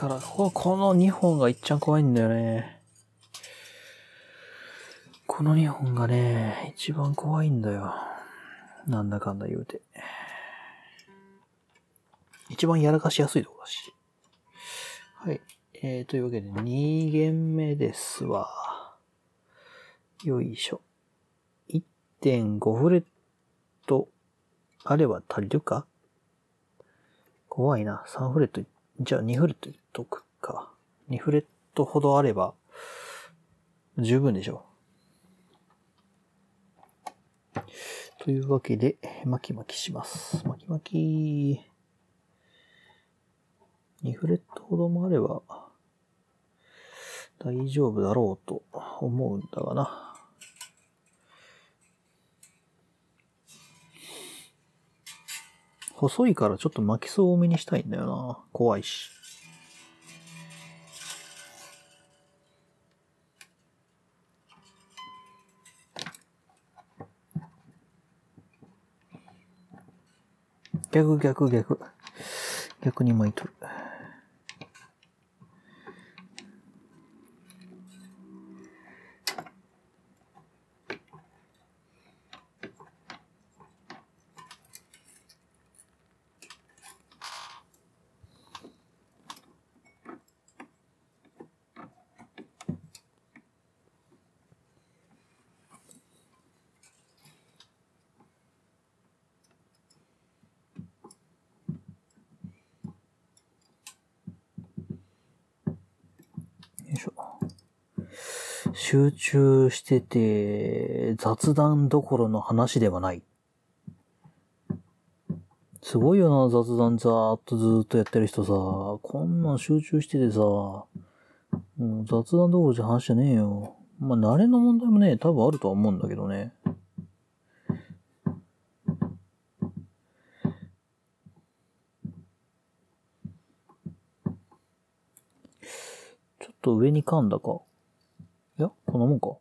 から、この2本がいっちゃん怖いんだよね。この2本がね、一番怖いんだよ。なんだかんだ言うて。一番やらかしやすいとこだし。はい。えー、というわけで、2弦目ですわ。よいしょ。1.5フレットあれば足りるか？怖いな。3フレット、じゃあ2フレットいっとくか。2フレットほどあれば、十分でしょう。というわけで、巻き巻きします。巻き巻き、2フレットほどもあれば、大丈夫だろうと思うんだがな。細いからちょっと巻きそう多めにしたいんだよな。怖いし。逆逆逆。逆に巻いとる。よいしょ。集中してて、雑談どころの話ではない。すごいよな、雑談ざーっとずーっとやってる人さ。こんなん集中しててさ、もう雑談どころじゃ話じゃねえよ。まあ、慣れの問題もね、多分あるとは思うんだけどね。ちょっと上に噛んだか。や、こんなもんか。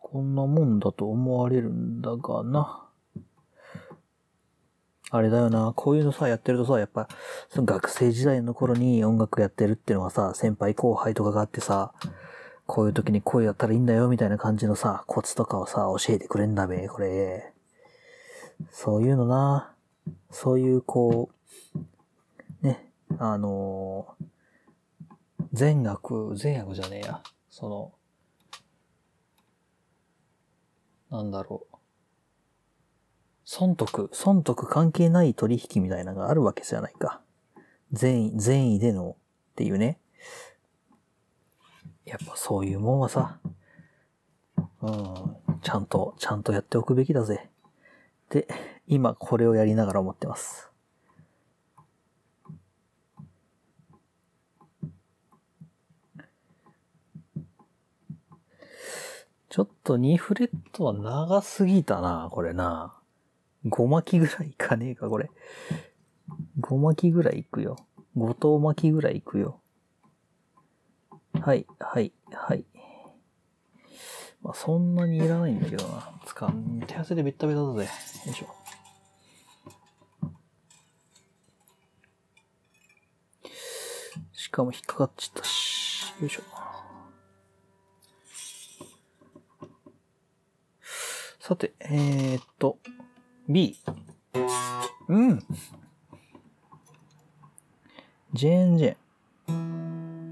こんなもんだと思われるんだがな。あれだよな、こういうのさ、やってるとさ、やっぱ、その学生時代の頃に音楽やってるっていうのはさ、先輩後輩とかがあってさ、こういう時にこうやったらいいんだよ、みたいな感じのさ、コツとかをさ、教えてくれんだべ、これ。そういうのな、そういうこう、ね、あのー善悪、善悪じゃねえや。その、なんだろう。損得、損得関係ない取引みたいなのがあるわけじゃないか。善意、善意でのっていうね。やっぱそういうもんはさ、うん、ちゃんと、ちゃんとやっておくべきだぜ。で、今これをやりながら思ってます。ちょっと2フレットは長すぎたな、これな。5巻きぐらいいかねえか、これ。5巻きぐらいいくよ。5等巻きぐらいいくよ。はい、はい、はい。まあ、そんなにいらないんだけどな。つかん、手汗でベッタベタだぜ。よいしょ。しかも引っかかっちゃったし。よいしょ。さて、えー、っと、B。うん。ジェーンジェン。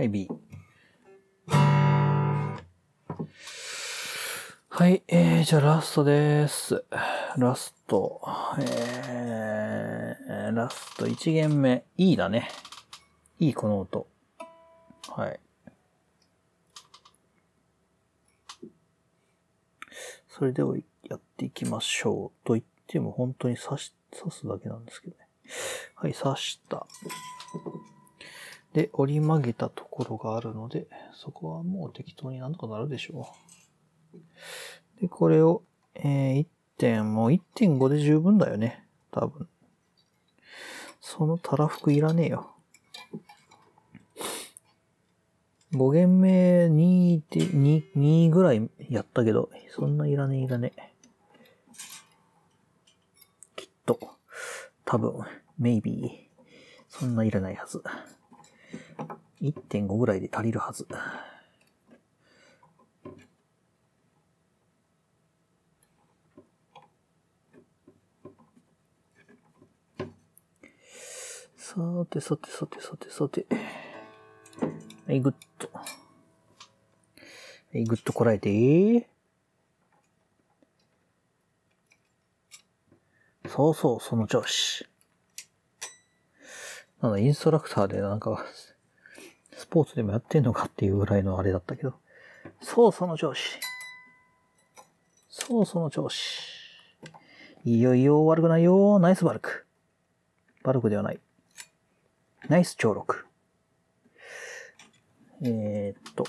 はい、B。はい、えー、じゃあラストです。ラスト、えー、ラスト1弦目、E だね。E この音。はい。それではやっていきましょう。と言っても本当に刺し、刺すだけなんですけどね。はい、刺した。で、折り曲げたところがあるので、そこはもう適当になんとかなるでしょう。で、これを、えー、1点、もう1.5で十分だよね。多分。そのたらふくいらねえよ。5限目2で、2、2ぐらいやったけど、そんないらねえいらねえ。きっと、多分、maybe、そんないらないはず。1.5ぐらいで足りるはず。さてさてさてさてさて。はい、グッと。はい、グッとこらえて。そうそう、その調子。なんだ、インストラクターでなんか、スポーツでもやってんのかっていうぐらいのあれだったけど。そう、その調子。そう、その調子。いよいよ、悪くないよ。ナイスバルク。バルクではない。ナイス長録。えー、っと、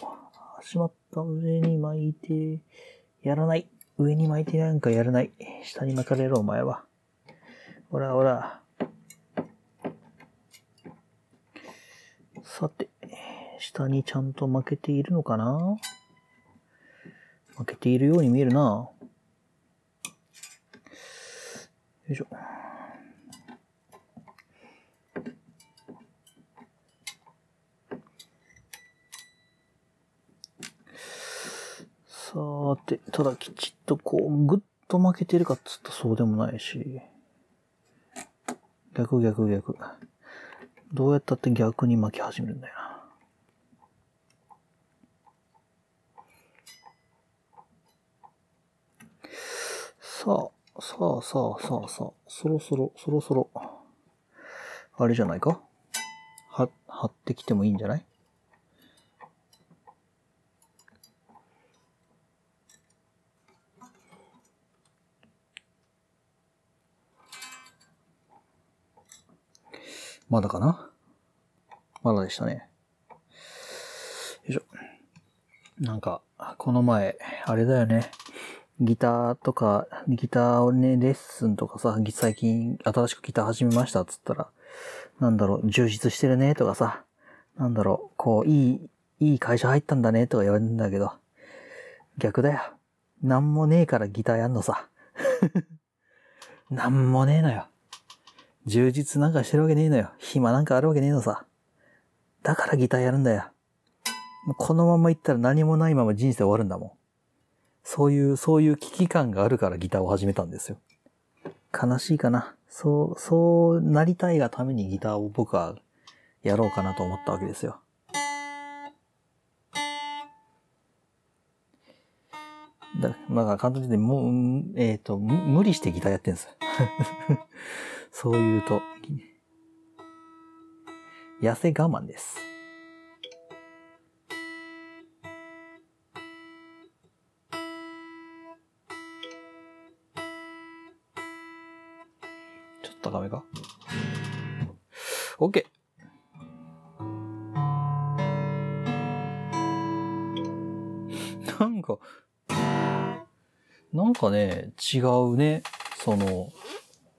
しまった上に巻いて、やらない。上に巻いてなんかやらない。下に巻かれろ、お前は。ほらほら。さて、下にちゃんと負けているのかな？負けているように見えるな。よいしょ。さて、ただきちっとこう、ぐっと負けてるかっつったそうでもないし。逆逆逆。どうやったって逆に巻き始めるんだよな。さあ、さあさあさあさあ、そろそろ、そろそろ、あれじゃないか？は、張ってきてもいいんじゃない？まだかな？まだでしたね。よいしょ。なんか、この前、あれだよね。ギターとか、ギターをね、レッスンとかさ、最近新しくギター始めましたっつったら、なんだろう、充実してるねとかさ、なんだろう、こう、いい、いい会社入ったんだねとか言われるんだけど、逆だよ。なんもねえからギターやんのさ。なんもねえのよ。充実なんかしてるわけねえのよ。暇なんかあるわけねえのさ。だからギターやるんだよ。このまま行ったら何もないまま人生終わるんだもん。そういう、そういう危機感があるからギターを始めたんですよ。悲しいかな。そう、そうなりたいがためにギターを僕はやろうかなと思ったわけですよ。だから簡単に言って、もう、えっ、と、無理してギターやってんですよ。そう言うと、痩せ我慢です。ちょっと高めか ?OK! なんか、なんかね、違うね。その、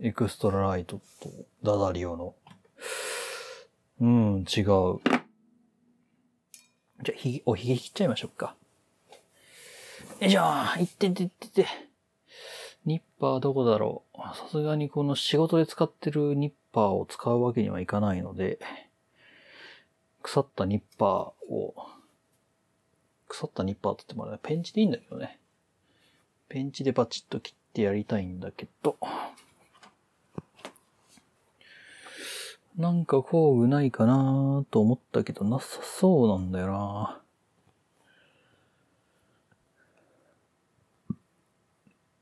エクストラライトとダダリオの。うん、違う。じゃあ、ひ、おひげ切っちゃいましょうか。よいしょいってってってて。ニッパーどこだろうさすがにこの仕事で使ってるニッパーを使うわけにはいかないので、腐ったニッパーを、腐ったニッパーって言ってもらえペンチでいいんだけどね。ペンチでバチッと切ってやりたいんだけど、なんか工具ないかなと思ったけど、なさそうなんだよな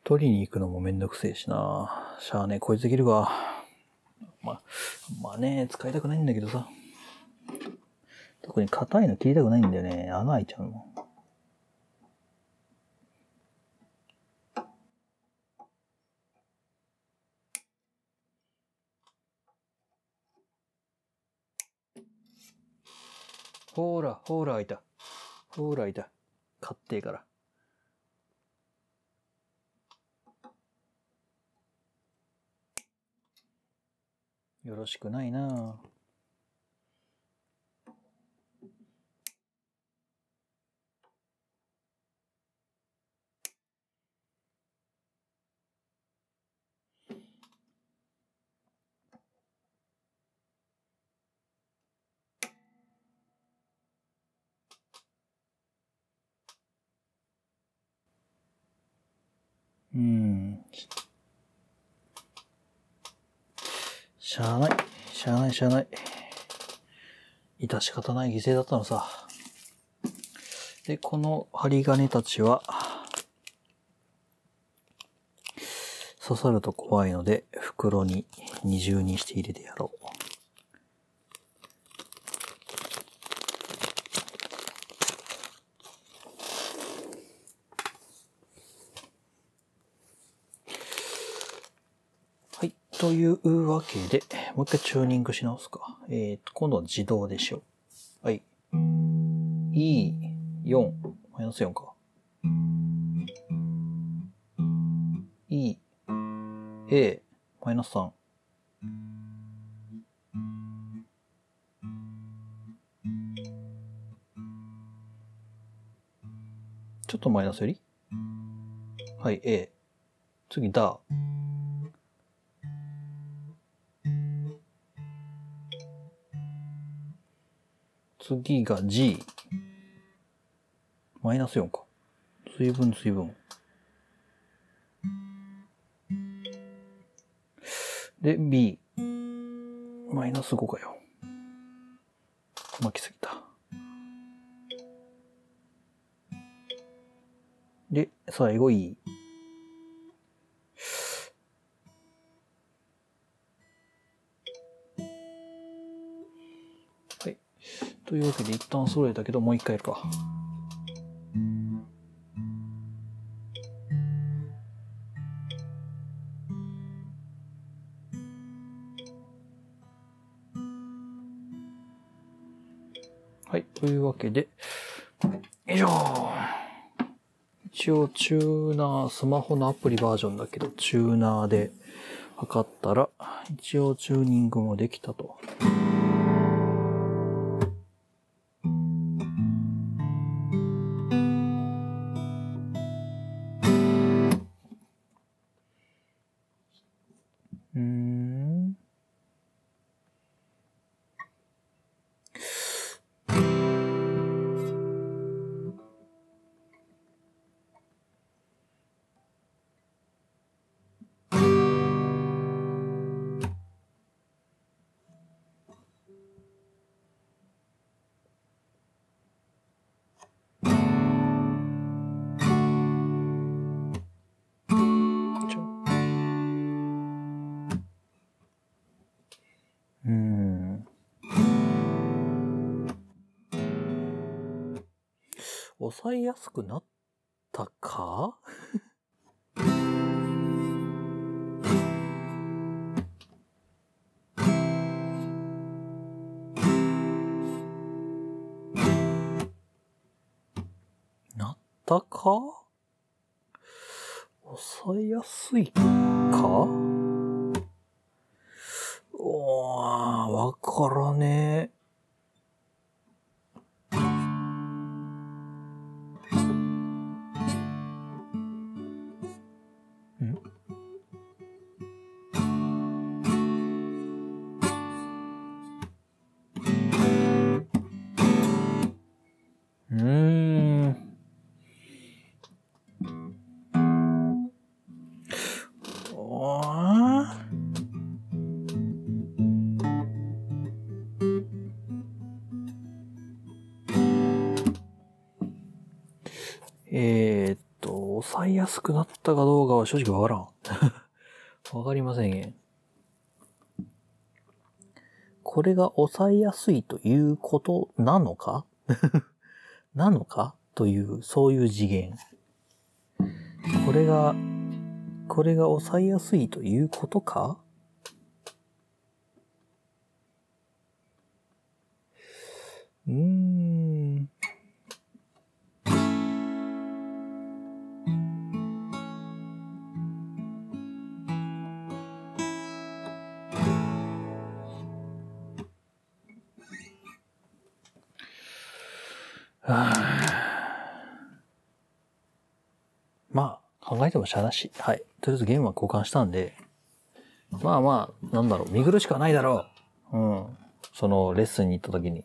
取りに行くのもめんどくせえしなしゃあねこいつできるか。ま、まあね、使いたくないんだけどさ。特に硬いの切りたくないんだよね。穴開いちゃうの。ほーら、ほーら、開いた。ほーら、開いた。買ってえから。よろしくないなぁ。しゃあない。しゃあない、しゃあない。致し方ない犠牲だったのさ。で、この針金たちは、刺さると怖いので、袋に二重にして入れてやろう。はい。というわけで、もう一回チューニングし直すか。えっ、と、今度は自動でしょう。はい。E4、マイナス4か。E、A、マイナス3。ちょっとマイナスより？はい、A。次、ダ。次が G。マイナス4か。随分随分。で、B。マイナス5かよ。巻きすぎた。で、最後 E。というわけで一旦揃えたけど、もう一回やるか。はい。というわけで、よいしょ一応、チューナー、スマホのアプリバージョンだけど、チューナーで測ったら、一応チューニングもできたと。抑えやすくなったか？なったか？抑えやすいか？おー、わからねえ。すくなったかどうかは正直わからん。わかりませんね。これが抑えやすいということなのか？なのか？という、そういう次元。これが、これが抑えやすいということか？うーん。まあ、考えてもしゃあなし。はい。とりあえずゲームは交換したんで、まあまあ、なんだろう、見苦しくはないだろう。うん。そのレッスンに行った時に。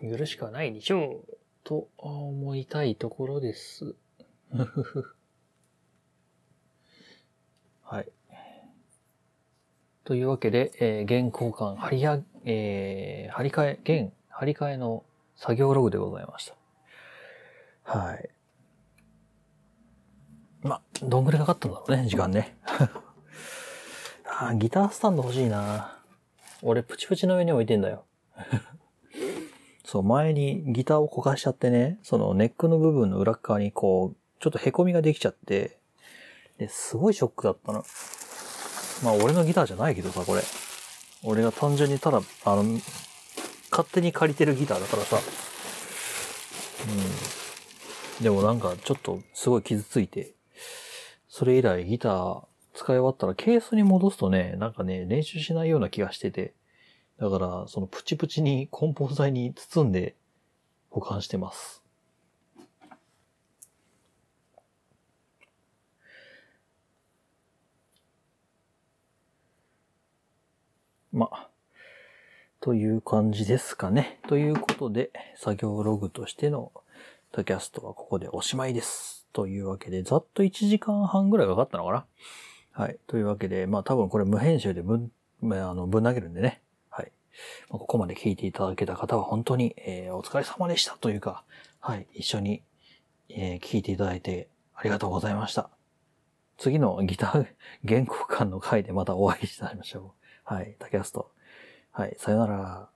見苦しくはないでしょう。と思いたいところです。はい。というわけで、えー、現交換、張りや、えー、張り替え、現、張り替えの作業ログでございました。はい。ま、どんぐらいかかったんだろうね、時間ね。あーギタースタンド欲しいな俺、プチプチの上に置いてんだよ。そう、前にギターをこかしちゃってね、そのネックの部分の裏っ側にこう、ちょっと凹みができちゃって、で、すごいショックだったの。まあ、俺のギターじゃないけどさ、これ。俺が単純にただ、あの、勝手に借りてるギターだからさ。うん。でもなんか、ちょっとすごい傷ついて、それ以来ギター使い終わったらケースに戻すとね、なんかね、練習しないような気がしてて、だから、そのプチプチに梱包材に包んで保管してます。まあ、という感じですかね。ということで、作業ログとしてのタキャストはここでおしまいです。というわけで、ざっと1時間半ぐらいかかったのかなはい。というわけで、まあ多分これ無編集でぶん、まああの、ぶん投げるんでね。はい。まあ、ここまで聞いていただけた方は本当に、えーお疲れ様でしたというか、はい。一緒に、えー聞いていただいてありがとうございました。次のギター原稿館の回でまたお会いしましょう。はい。タキャスト。はい。さよなら。